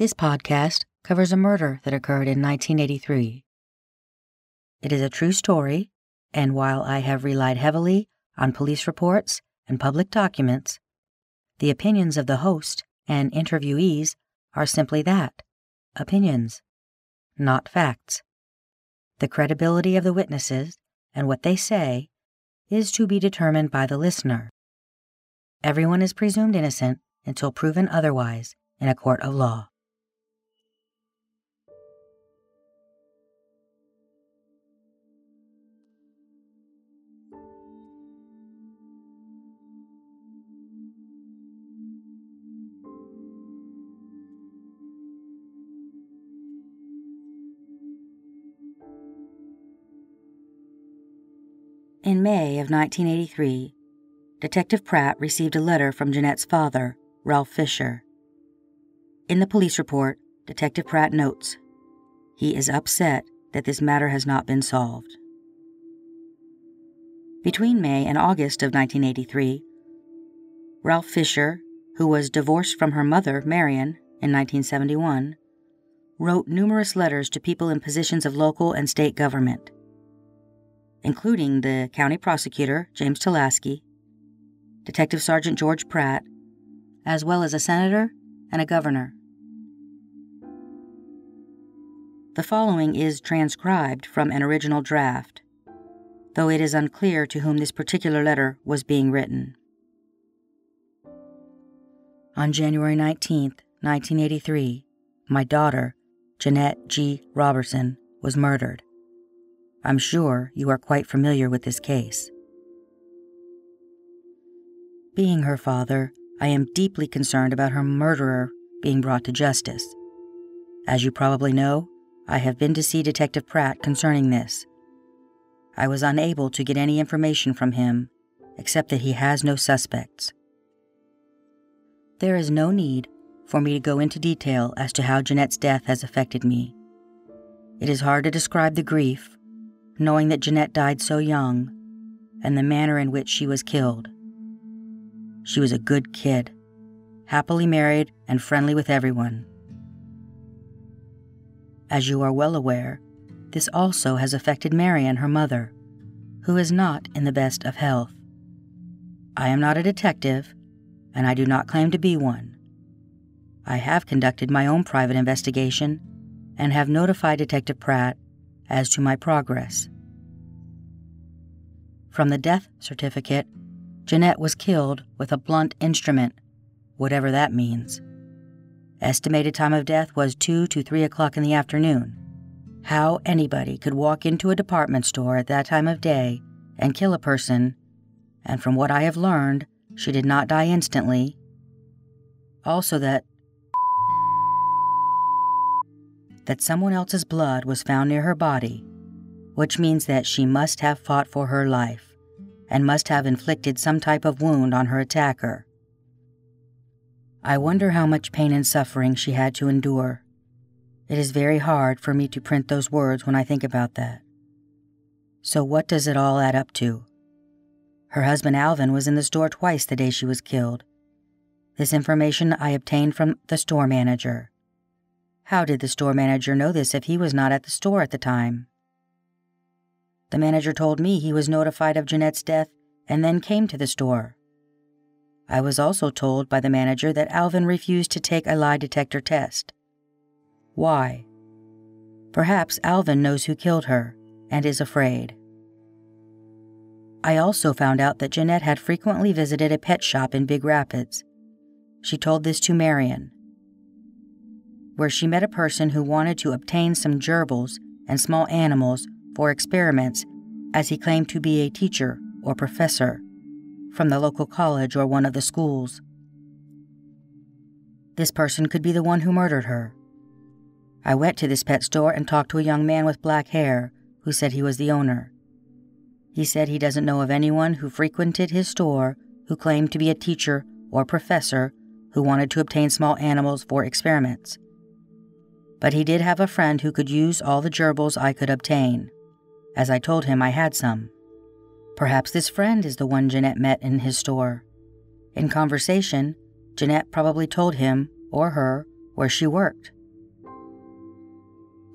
This podcast covers a murder that occurred in 1983. It is a true story, and while I have relied heavily on police reports and public documents, the opinions of the host and interviewees are simply that opinions, not facts. The credibility of the witnesses and what they say is to be determined by the listener. Everyone is presumed innocent until proven otherwise in a court of law. In May of 1983, Detective Pratt received a letter from Janette's father, Ralph Fisher. In the police report, Detective Pratt notes he is upset that this matter has not been solved. Between May and August of 1983, Ralph Fisher, who was divorced from her mother, Marion, in 1971, wrote numerous letters to people in positions of local and state government including the county prosecutor, James Talaski, Detective Sergeant George Pratt, as well as a senator and a governor. The following is transcribed from an original draft, though it is unclear to whom this particular letter was being written. On January 19, 1983, my daughter, Janette G. Roberson, was murdered. I'm sure you are quite familiar with this case. Being her father, I am deeply concerned about her murderer being brought to justice. As you probably know, I have been to see Detective Pratt concerning this. I was unable to get any information from him, except that he has no suspects. There is no need for me to go into detail as to how Janette's death has affected me. It is hard to describe the grief knowing that Janette died so young and the manner in which she was killed. She was a good kid, happily married and friendly with everyone. As you are well aware, this also has affected Marion, her mother, who is not in the best of health. I am not a detective, and I do not claim to be one. I have conducted my own private investigation and have notified Detective Pratt as to my progress. From the death certificate, Janette was killed with a blunt instrument, whatever that means. Estimated time of death was 2 to 3 o'clock in the afternoon. How anybody could walk into a department store at that time of day and kill a person, and from what I have learned, she did not die instantly. Also, that that someone else's blood was found near her body, which means that she must have fought for her life and must have inflicted some type of wound on her attacker. I wonder how much pain and suffering she had to endure. It is very hard for me to print those words when I think about that. So, what does it all add up to? Her husband Alvin was in the store twice the day she was killed. This information I obtained from the store manager. How did the store manager know this if he was not at the store at the time? The manager told me he was notified of Janette's death and then came to the store. I was also told by the manager that Alvin refused to take a lie detector test. Why? Perhaps Alvin knows who killed her and is afraid. I also found out that Janette had frequently visited a pet shop in Big Rapids. She told this to Marion where she met a person who wanted to obtain some gerbils and small animals for experiments, as he claimed to be a teacher or professor from the local college or one of the schools. This person could be the one who murdered her. I went to this pet store and talked to a young man with black hair who said he was the owner. He said he doesn't know of anyone who frequented his store who claimed to be a teacher or professor who wanted to obtain small animals for experiments but he did have a friend who could use all the gerbils I could obtain, as I told him I had some. Perhaps this friend is the one Janette met in his store. In conversation, Janette probably told him, or her, where she worked.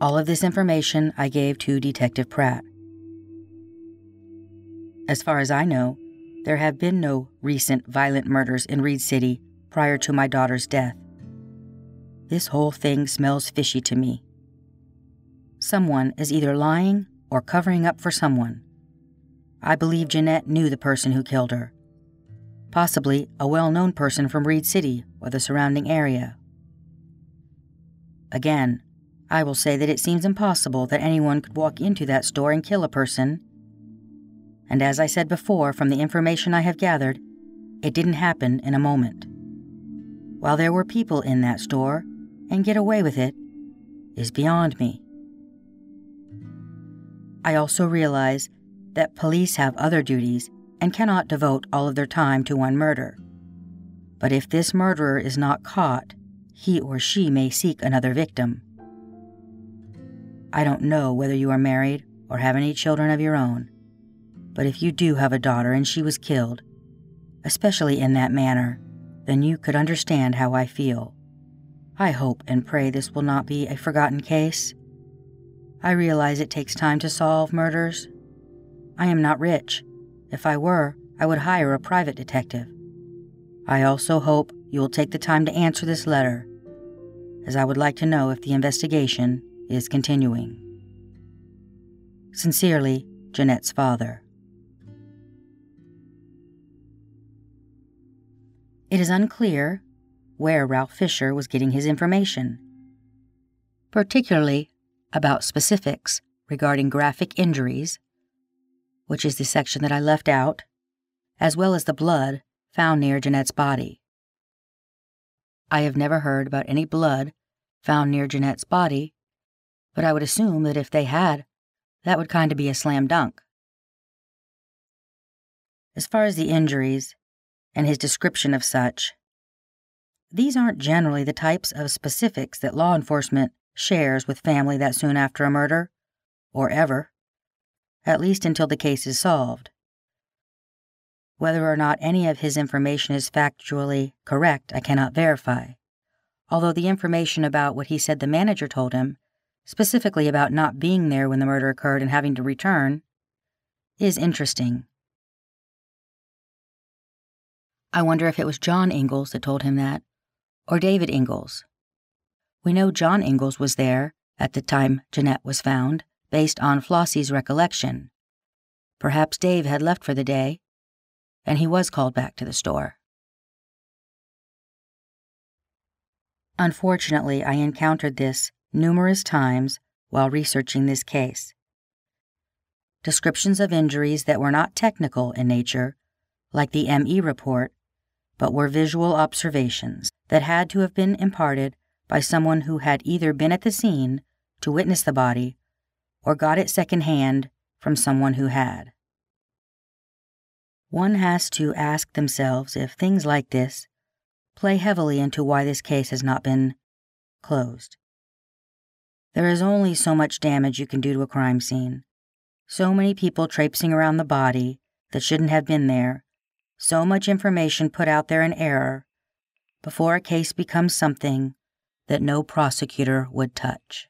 All of this information I gave to Detective Pratt. As far as I know, there have been no recent violent murders in Reed City prior to my daughter's death. This whole thing smells fishy to me. Someone is either lying or covering up for someone. I believe Janette knew the person who killed her, possibly a well known person from Reed City or the surrounding area. Again, I will say that it seems impossible that anyone could walk into that store and kill a person. And as I said before, from the information I have gathered, it didn't happen in a moment. While there were people in that store, and get away with it, is beyond me. I also realize that police have other duties and cannot devote all of their time to one murder. But if this murderer is not caught, he or she may seek another victim. I don't know whether you are married or have any children of your own, but if you do have a daughter and she was killed, especially in that manner, then you could understand how I feel. I hope and pray this will not be a forgotten case. I realize it takes time to solve murders. I am not rich. If I were, I would hire a private detective. I also hope you will take the time to answer this letter, as I would like to know if the investigation is continuing. Sincerely, Janette's father. It is unclear where Ralph Fisher was getting his information, particularly about specifics regarding graphic injuries, which is the section that I left out, as well as the blood found near Janette's body. I have never heard about any blood found near Janette's body but I would assume that if they had, that would kind of be a slam dunk. As far as the injuries and his description of such, these aren't generally the types of specifics that law enforcement shares with family that soon after a murder, or ever, at least until the case is solved. Whether or not any of his information is factually correct, I cannot verify, although the information about what he said the manager told him specifically about not being there when the murder occurred and having to return, is interesting. I wonder if it was John Ingalls that told him that, or David Ingalls. We know John Ingalls was there at the time Janette was found, based on Flossie's recollection. Perhaps Dave had left for the day, and he was called back to the store. Unfortunately, I encountered this numerous times while researching this case. Descriptions of injuries that were not technical in nature, like the ME report, but were visual observations that had to have been imparted by someone who had either been at the scene to witness the body or got it secondhand from someone who had. One has to ask themselves if things like this play heavily into why this case has not been closed. There is only so much damage you can do to a crime scene. So many people traipsing around the body that shouldn't have been there. So much information put out there in error before a case becomes something that no prosecutor would touch.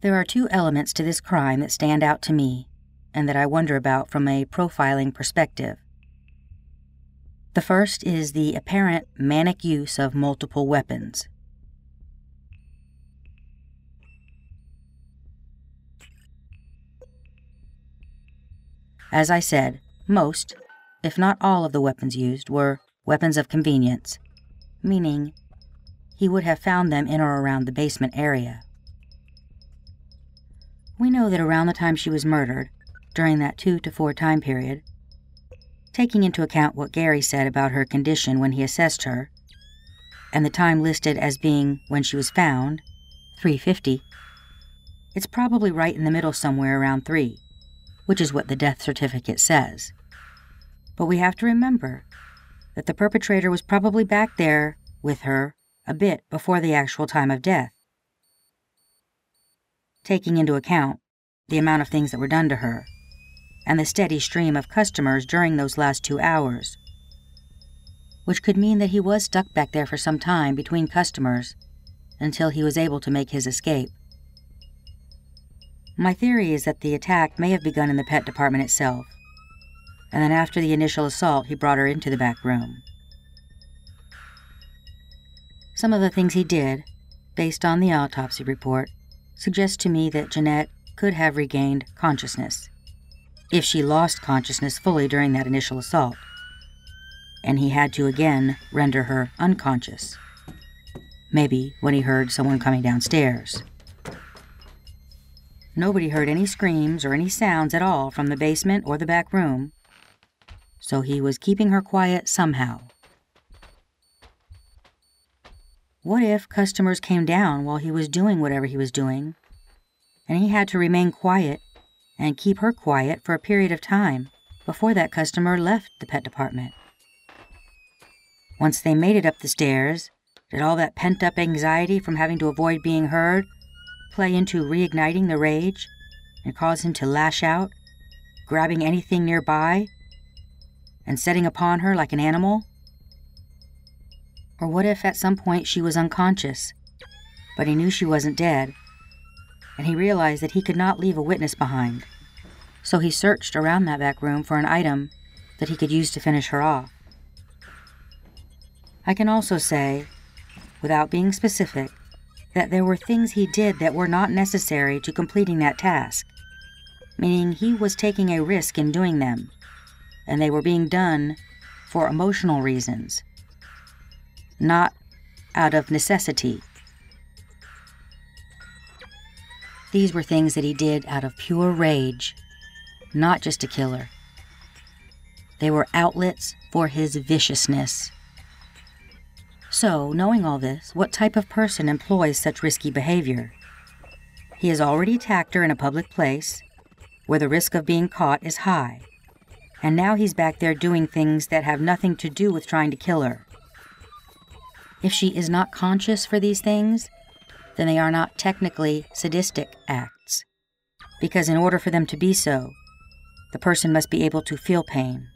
There are two elements to this crime that stand out to me and that I wonder about from a profiling perspective. The first is the apparent manic use of multiple weapons. As I said, most, if not all, of the weapons used were weapons of convenience, meaning he would have found them in or around the basement area. We know that around the time she was murdered, during that two to four time period, taking into account what Gary said about her condition when he assessed her, and the time listed as being when she was found, 350, it's probably right in the middle somewhere around 3, which is what the death certificate says. But we have to remember that the perpetrator was probably back there with her a bit before the actual time of death. Taking into account the amount of things that were done to her and the steady stream of customers during those last two hours. which could mean that he was stuck back there for some time between customers until he was able to make his escape. My theory is that the attack may have begun in the pet department itself, and then after the initial assault, he brought her into the back room. Some of the things he did, based on the autopsy report, suggest to me that Janette could have regained consciousness if she lost consciousness fully during that initial assault, and he had to again render her unconscious. Maybe when he heard someone coming downstairs. Nobody heard any screams or any sounds at all from the basement or the back room, so he was keeping her quiet somehow. What if customers came down while he was doing whatever he was doing, and he had to remain quiet and keep her quiet for a period of time before that customer left the pet department? Once they made it up the stairs, did all that pent up anxiety from having to avoid being heard play into reigniting the rage and cause him to lash out, grabbing anything nearby and setting upon her like an animal? Or what if at some point she was unconscious, but he knew she wasn't dead, and he realized that he could not leave a witness behind? So he searched around that back room for an item that he could use to finish her off. I can also say, without being specific, that there were things he did that were not necessary to completing that task, meaning he was taking a risk in doing them, and they were being done for emotional reasons, not out of necessity. These were things that he did out of pure rage, not just a killer. They were outlets for his viciousness. So, knowing all this, what type of person employs such risky behavior? He has already attacked her in a public place, where the risk of being caught is high, and now he's back there doing things that have nothing to do with trying to kill her. If she is not conscious for these things, then they are not technically sadistic acts, because in order for them to be so, the person must be able to feel pain.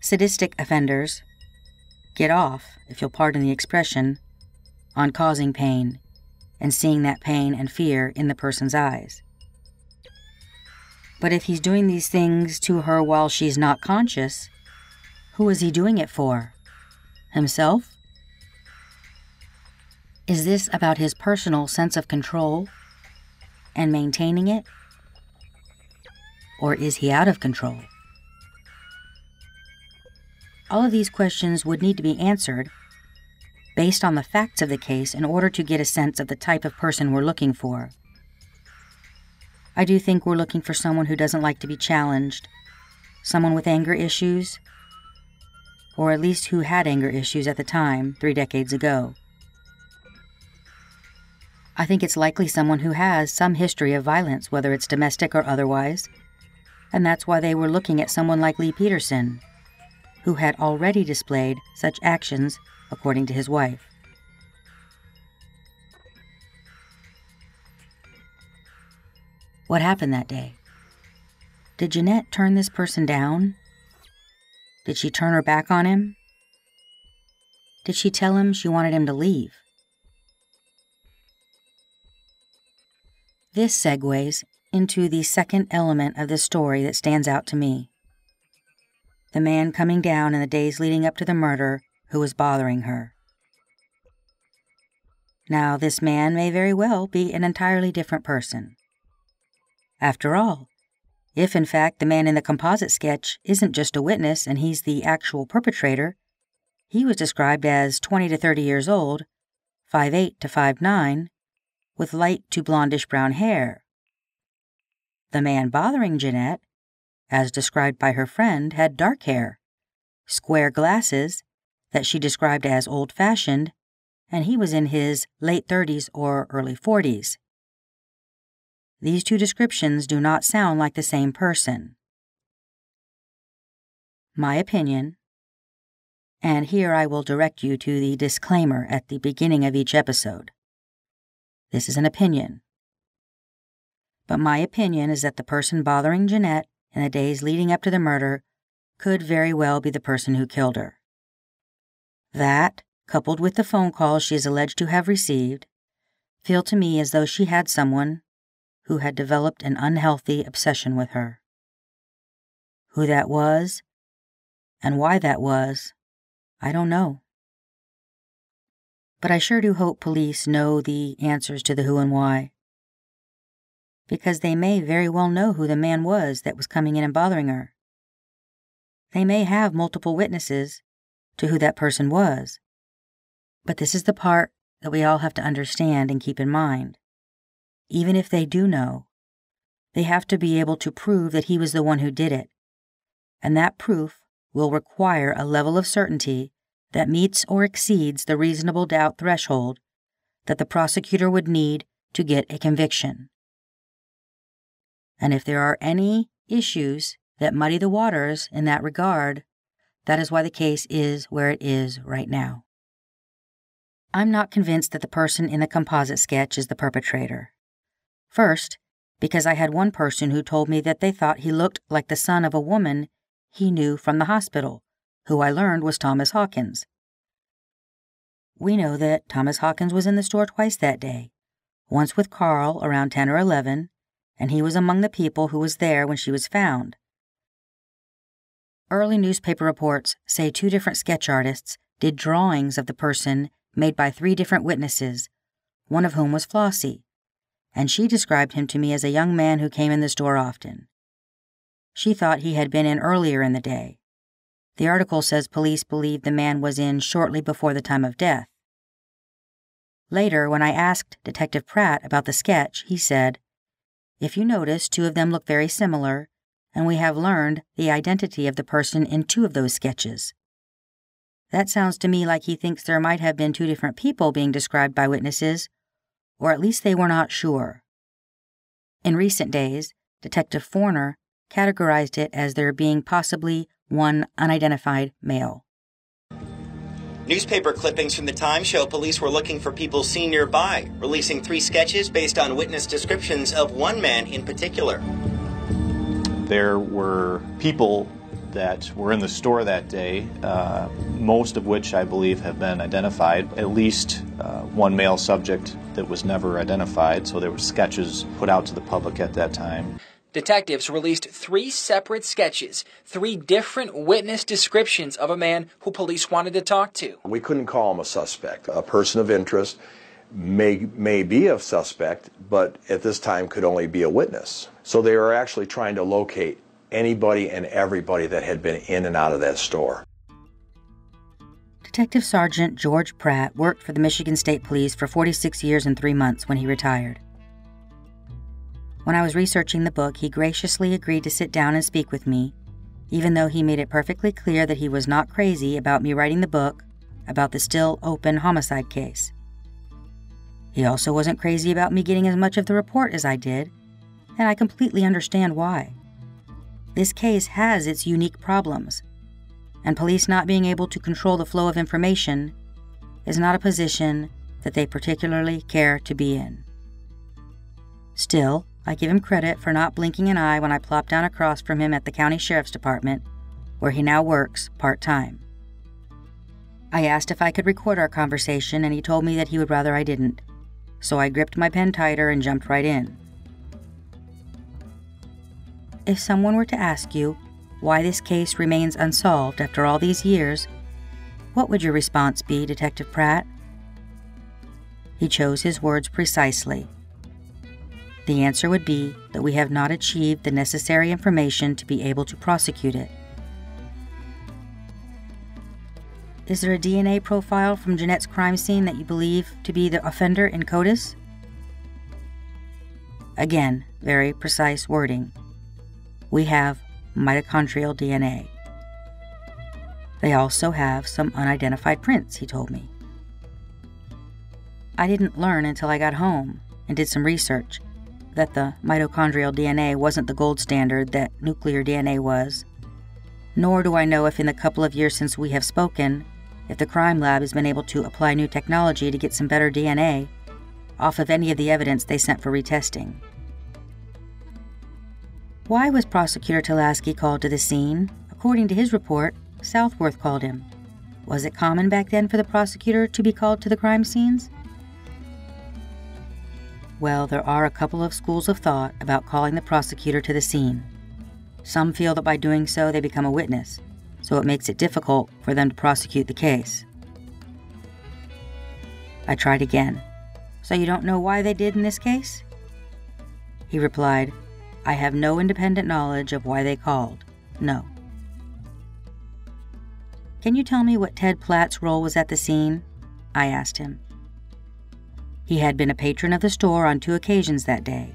Sadistic offenders get off, if you'll pardon the expression, on causing pain and seeing that pain and fear in the person's eyes. But if he's doing these things to her while she's not conscious, who is he doing it for? Himself? Is this about his personal sense of control and maintaining it? Or is he out of control? All of these questions would need to be answered based on the facts of the case in order to get a sense of the type of person we're looking for. I do think we're looking for someone who doesn't like to be challenged, someone with anger issues, or at least who had anger issues at the time, three decades ago. I think it's likely someone who has some history of violence, whether it's domestic or otherwise, and that's why they were looking at someone like Lee Peterson, who had already displayed such actions, according to his wife. What happened that day? Did Janette turn this person down? Did she turn her back on him? Did she tell him she wanted him to leave? This segues into the second element of the story that stands out to me the man coming down in the days leading up to the murder who was bothering her. Now, this man may very well be an entirely different person. After all, if in fact the man in the composite sketch isn't just a witness and he's the actual perpetrator, he was described as 20 to 30 years old, 5'8 to 5'9, with light to blondish brown hair. The man bothering Janette as described by her friend, had dark hair, square glasses that she described as old fashioned, and he was in his late 30s or early 40s. These two descriptions do not sound like the same person. My opinion, and here I will direct you to the disclaimer at the beginning of each episode. This is an opinion. But my opinion is that the person bothering Janette in the days leading up to the murder could very well be the person who killed her. That, coupled with the phone calls she is alleged to have received, feel to me as though she had someone who had developed an unhealthy obsession with her. Who that was, and why that was, I don't know. But I sure do hope police know the answers to the who and why. Because they may very well know who the man was that was coming in and bothering her. They may have multiple witnesses to who that person was. But this is the part that we all have to understand and keep in mind. Even if they do know, they have to be able to prove that he was the one who did it. And that proof will require a level of certainty that meets or exceeds the reasonable doubt threshold that the prosecutor would need to get a conviction. And if there are any issues that muddy the waters in that regard, that is why the case is where it is right now. I'm not convinced that the person in the composite sketch is the perpetrator. First, because I had one person who told me that they thought he looked like the son of a woman he knew from the hospital, who I learned was Thomas Hawkins. We know that Thomas Hawkins was in the store twice that day, once with Carl around 10 or 11, and he was among the people who was there when she was found. Early newspaper reports say two different sketch artists did drawings of the person made by three different witnesses, one of whom was Flossie, and she described him to me as a young man who came in the store often. She thought he had been in earlier in the day. The article says police believe the man was in shortly before the time of death. Later, when I asked Detective Pratt about the sketch, he said, If you notice, two of them look very similar, and we have learned the identity of the person in two of those sketches. That sounds to me like he thinks there might have been two different people being described by witnesses, or at least they were not sure. In recent days, Detective Forner categorized it as there being possibly one unidentified male. Newspaper clippings from the time show police were looking for people seen nearby, releasing three sketches based on witness descriptions of one man in particular. There were people that were in the store that day, uh, most of which I believe have been identified. At least uh, one male subject that was never identified, so there were sketches put out to the public at that time. Detectives released three separate sketches, three different witness descriptions of a man who police wanted to talk to. We couldn't call him a suspect, a person of interest may may be a suspect, but at this time could only be a witness. So they were actually trying to locate anybody and everybody that had been in and out of that store. Detective Sergeant George Pratt worked for the Michigan State Police for 46 years and three months when he retired. When I was researching the book, he graciously agreed to sit down and speak with me, even though he made it perfectly clear that he was not crazy about me writing the book about the still open homicide case. He also wasn't crazy about me getting as much of the report as I did, and I completely understand why. This case has its unique problems, and police not being able to control the flow of information is not a position that they particularly care to be in. Still, I give him credit for not blinking an eye when I plopped down across from him at the county sheriff's department, where he now works part time. I asked if I could record our conversation, and he told me that he would rather I didn't, so I gripped my pen tighter and jumped right in. If someone were to ask you why this case remains unsolved after all these years, what would your response be, Detective Pratt? He chose his words precisely. The answer would be that we have not achieved the necessary information to be able to prosecute it. Is there a DNA profile from Janette's crime scene that you believe to be the offender in CODIS? Again, very precise wording we have mitochondrial DNA. They also have some unidentified prints, he told me. I didn't learn until I got home and did some research that the mitochondrial DNA wasn't the gold standard that nuclear DNA was. Nor do I know if, in the couple of years since we have spoken, if the crime lab has been able to apply new technology to get some better DNA off of any of the evidence they sent for retesting. Why was Prosecutor Tulaski called to the scene? According to his report, Southworth called him. Was it common back then for the prosecutor to be called to the crime scenes? Well, there are a couple of schools of thought about calling the prosecutor to the scene. Some feel that by doing so they become a witness, so it makes it difficult for them to prosecute the case. I tried again. So you don't know why they did in this case? He replied, I have no independent knowledge of why they called. No. Can you tell me what Ted Platt's role was at the scene? I asked him. He had been a patron of the store on two occasions that day.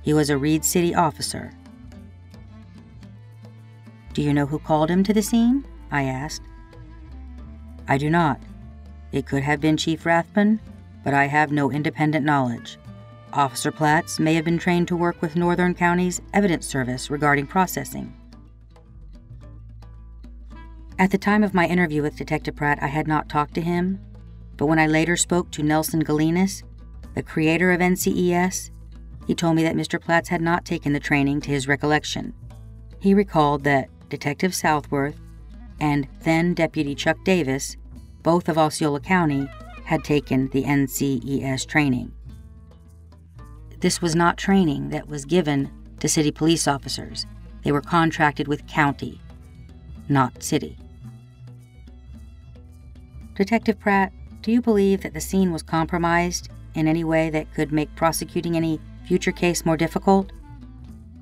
He was a Reed City officer. Do you know who called him to the scene? I asked. I do not. It could have been Chief Rathbun, but I have no independent knowledge. Officer Platts may have been trained to work with Northern County's Evidence Service regarding processing. At the time of my interview with Detective Pratt, I had not talked to him, but when I later spoke to Nelson Galinas, the creator of NCES, he told me that Mr. Platts had not taken the training to his recollection. He recalled that Detective Southworth and then Deputy Chuck Davis, both of Osceola County, had taken the NCES training. This was not training that was given to city police officers. They were contracted with county, not city. Detective Pratt, do you believe that the scene was compromised in any way that could make prosecuting any future case more difficult?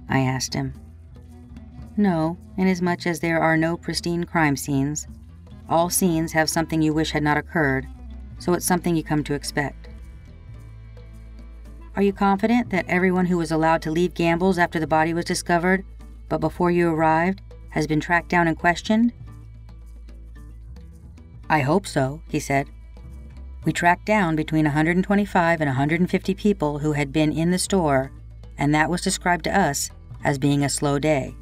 I asked him. No, inasmuch as there are no pristine crime scenes. All scenes have something you wish had not occurred, so it's something you come to expect. Are you confident that everyone who was allowed to leave Gambles after the body was discovered, but before you arrived, has been tracked down and questioned? I hope so, he said. We tracked down between 125 and 150 people who had been in the store, and that was described to us as being a slow day.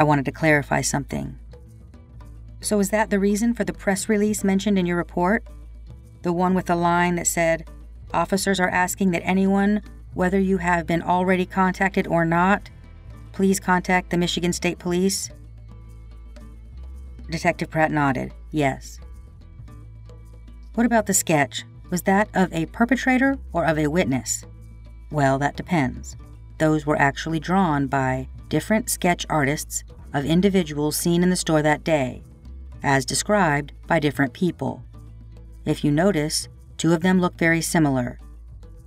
I wanted to clarify something. So, is that the reason for the press release mentioned in your report? The one with the line that said, Officers are asking that anyone, whether you have been already contacted or not, please contact the Michigan State Police? Detective Pratt nodded. Yes. What about the sketch? Was that of a perpetrator or of a witness? Well, that depends. Those were actually drawn by different sketch artists of individuals seen in the store that day, as described by different people. If you notice, two of them look very similar,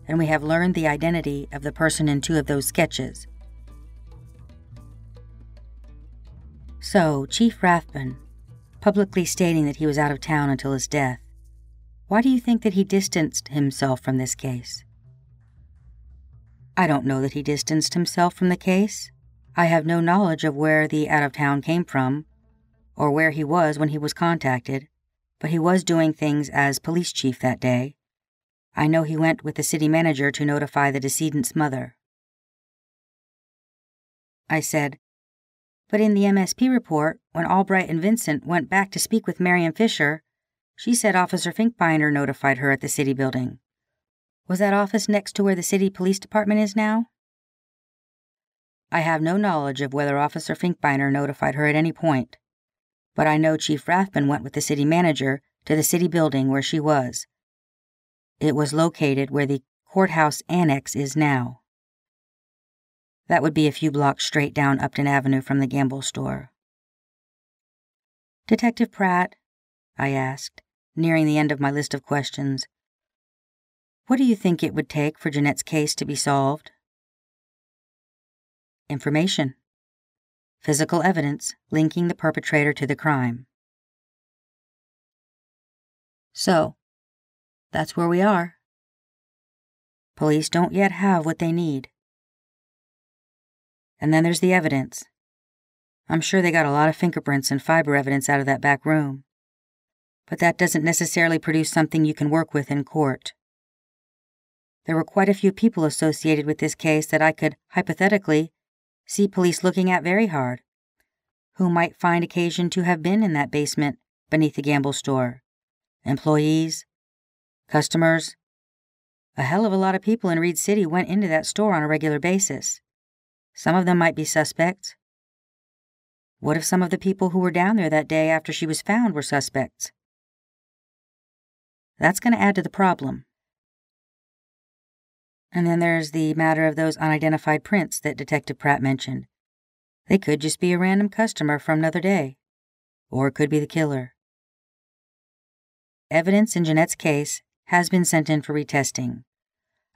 and we have learned the identity of the person in two of those sketches. So, Chief Rathbun, publicly stating that he was out of town until his death. Why do you think that he distanced himself from this case? I don't know that he distanced himself from the case. I have no knowledge of where the out of town came from, or where he was when he was contacted, but he was doing things as police chief that day. I know he went with the city manager to notify the decedent's mother. I said, but in the MSP report, when Albright and Vincent went back to speak with Marion Fisher, she said Officer Finkbeiner notified her at the city building. Was that office next to where the city police department is now? I have no knowledge of whether Officer Finkbeiner notified her at any point, but I know Chief Rathbun went with the city manager to the city building where she was. It was located where the courthouse annex is now. That would be a few blocks straight down Upton Avenue from the Gamble store. Detective Pratt, I asked, nearing the end of my list of questions, what do you think it would take for Janette's case to be solved? Information. Physical evidence linking the perpetrator to the crime. So, that's where we are. Police don't yet have what they need. And then there's the evidence. I'm sure they got a lot of fingerprints and fiber evidence out of that back room. But that doesn't necessarily produce something you can work with in court. There were quite a few people associated with this case that I could, hypothetically, see police looking at very hard, who might find occasion to have been in that basement beneath the Gamble store. Employees, customers. A hell of a lot of people in Reed City went into that store on a regular basis. Some of them might be suspects. What if some of the people who were down there that day after she was found were suspects? That's going to add to the problem. And then there's the matter of those unidentified prints that Detective Pratt mentioned. They could just be a random customer from another day, or it could be the killer. Evidence in Janette's case has been sent in for retesting.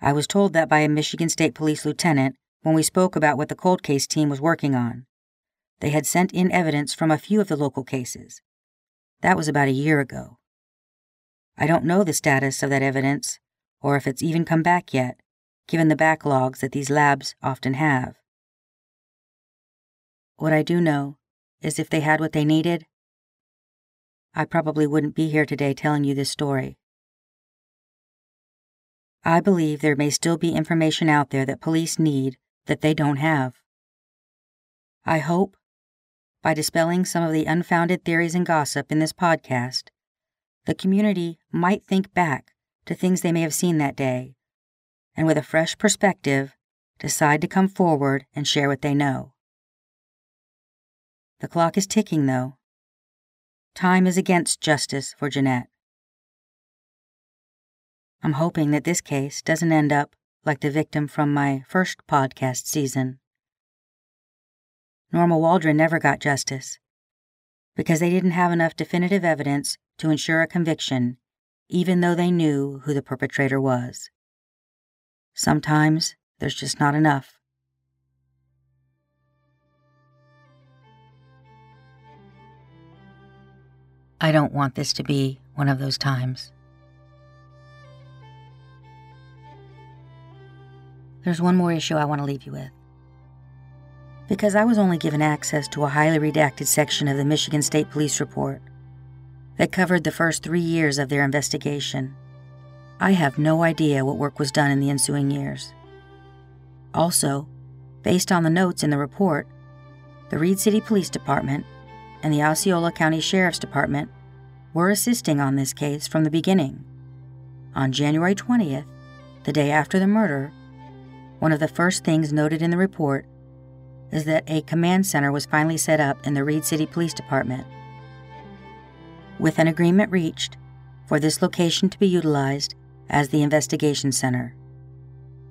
I was told that by a Michigan State Police lieutenant when we spoke about what the cold case team was working on. They had sent in evidence from a few of the local cases. That was about a year ago. I don't know the status of that evidence, or if it's even come back yet, given the backlogs that these labs often have. What I do know is if they had what they needed, I probably wouldn't be here today telling you this story. I believe there may still be information out there that police need that they don't have. I hope, by dispelling some of the unfounded theories and gossip in this podcast, the community might think back to things they may have seen that day, and with a fresh perspective, decide to come forward and share what they know. The clock is ticking, though. Time is against justice for Janette. I'm hoping that this case doesn't end up like the victim from my first podcast season. Norma Waldron never got justice because they didn't have enough definitive evidence to ensure a conviction, even though they knew who the perpetrator was. Sometimes there's just not enough. I don't want this to be one of those times. There's one more issue I want to leave you with. Because I was only given access to a highly redacted section of the Michigan State Police report that covered the first three years of their investigation, I have no idea what work was done in the ensuing years. Also, based on the notes in the report, the Reed City Police Department and the Osceola County Sheriff's Department were assisting on this case from the beginning. On January 20th, the day after the murder, one of the first things noted in the report is that a command center was finally set up in the Reed City Police Department. With an agreement reached for this location to be utilized as the investigation center,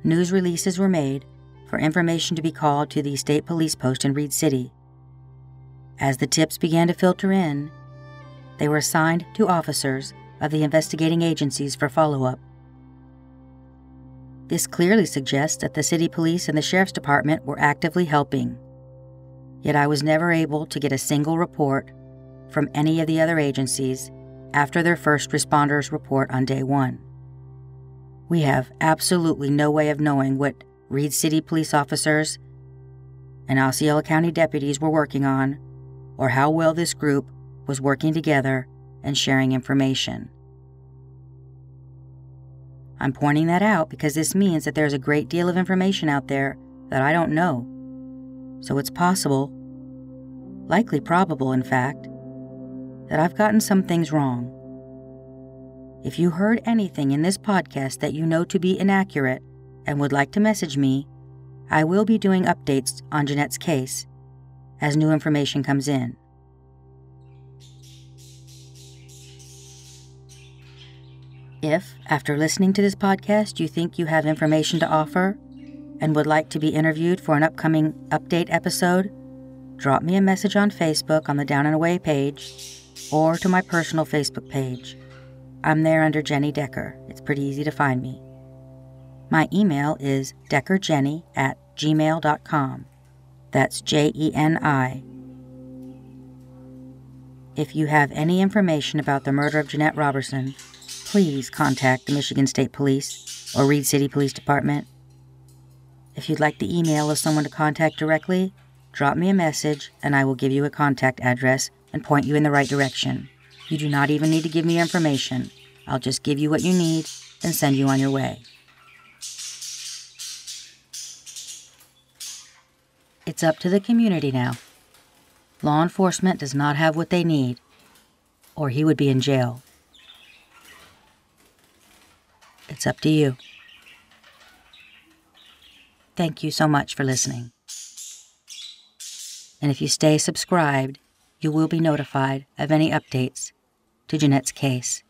news releases were made for information to be called to the state police post in Reed City. As the tips began to filter in, they were assigned to officers of the investigating agencies for follow up. This clearly suggests that the city police and the sheriff's department were actively helping. Yet I was never able to get a single report from any of the other agencies after their first responders report on day one. We have absolutely no way of knowing what Reed City police officers and Osceola County deputies were working on, or how well this group was working together and sharing information. I'm pointing that out because this means that there's a great deal of information out there that I don't know. So it's possible, likely probable, in fact, that I've gotten some things wrong. If you heard anything in this podcast that you know to be inaccurate and would like to message me, I will be doing updates on Janette's case as new information comes in. If, after listening to this podcast, you think you have information to offer and would like to be interviewed for an upcoming update episode, drop me a message on Facebook on the Down and Away page or to my personal Facebook page. I'm there under Jeni Decker. It's pretty easy to find me. My email is deckerjeni at gmail.com. That's J E N I. If you have any information about the murder of Janette Roberson, please contact the Michigan State Police or Reed City Police Department. If you'd like the email of someone to contact directly, drop me a message and I will give you a contact address and point you in the right direction. You do not even need to give me information. I'll just give you what you need and send you on your way. It's up to the community now. Law enforcement does not have what they need, or he would be in jail. It's up to you. Thank you so much for listening. And if you stay subscribed, you will be notified of any updates to Janette's case.